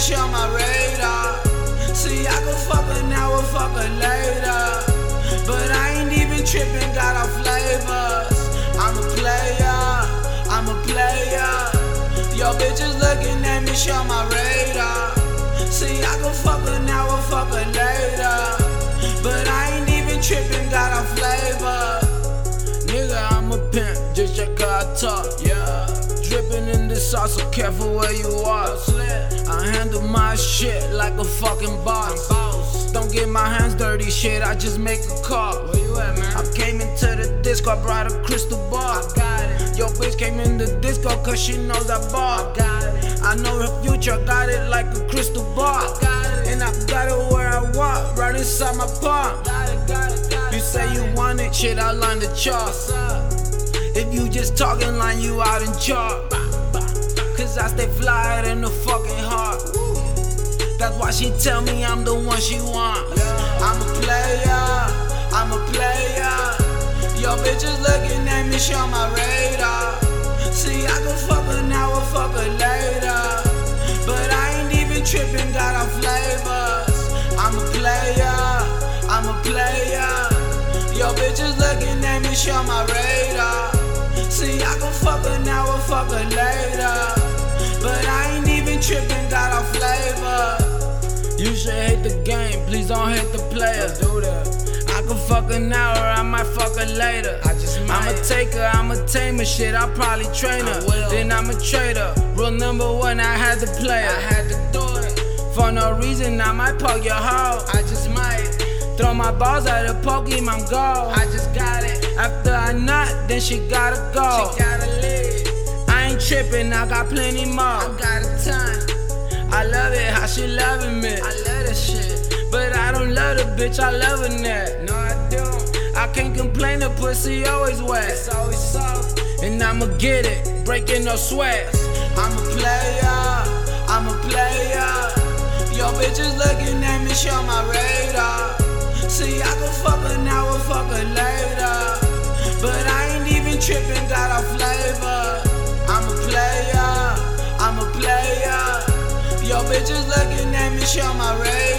she on my radar. See, I can fuck her now or fuck her later. But I ain't even tripping, got our flavors. I'm a player, I'm a player. Yo, bitches looking at me, she on my radar. See, I can fuck her now or fuck her later. But I ain't even tripping, got our flavor. Nigga, I'm a pimp, Dripping in the sauce, so careful where you are. I handle my shit like a fucking boss. Don't get my hands dirty, shit, I just make a call. Where you at, man? I came into the disco, I brought a crystal ball. I got it. Yo, bitch came in the disco, oh, cause she knows I ball. I got it. I know her future, got it like a crystal ball. I got it. And I got it where I want, right inside my palm. Got it, got it, got it, you say you want it, shit, I line the charts. If you just talking line, you out in chart. Cause I stay fly in the fucking heart. That's why she tell me I'm the one she wants. I'm a player, I'm a player. Yo, bitches looking at me, she on my radar. See, I can fuck her now or fuck her later. But I ain't even tripping, got our flavors. I'm a player, I'm a player. Yo, bitches looking at me, she on my radar. Should hate the game, please don't hate the player. Do that. I can fuck her hour, I might fuck her later. I just might. I'ma take her, I'ma tame her, shit, I'll probably train her. Then I'm a trader. Rule number one, I had to play her. I had to do it. For no reason, I might poke your hoe. I just might. Throw my balls at a Pokemon Go. I just got it. After I nut, then she gotta go. She gotta leave. I ain't tripping, I got plenty more. I got a ton. I love it how she loving me. Bitch, I love her net. No, I don't. I can't complain, the pussy always wet. It's always soft. And I'ma get it, breaking no sweats. I'm a player, I'm a player. Yo, bitches looking at me, she on my radar. See, I can fuck her now or fuck her later. But I ain't even tripping, got our flavor. I'm a player, I'm a player. Yo, bitches looking at me, she on my radar.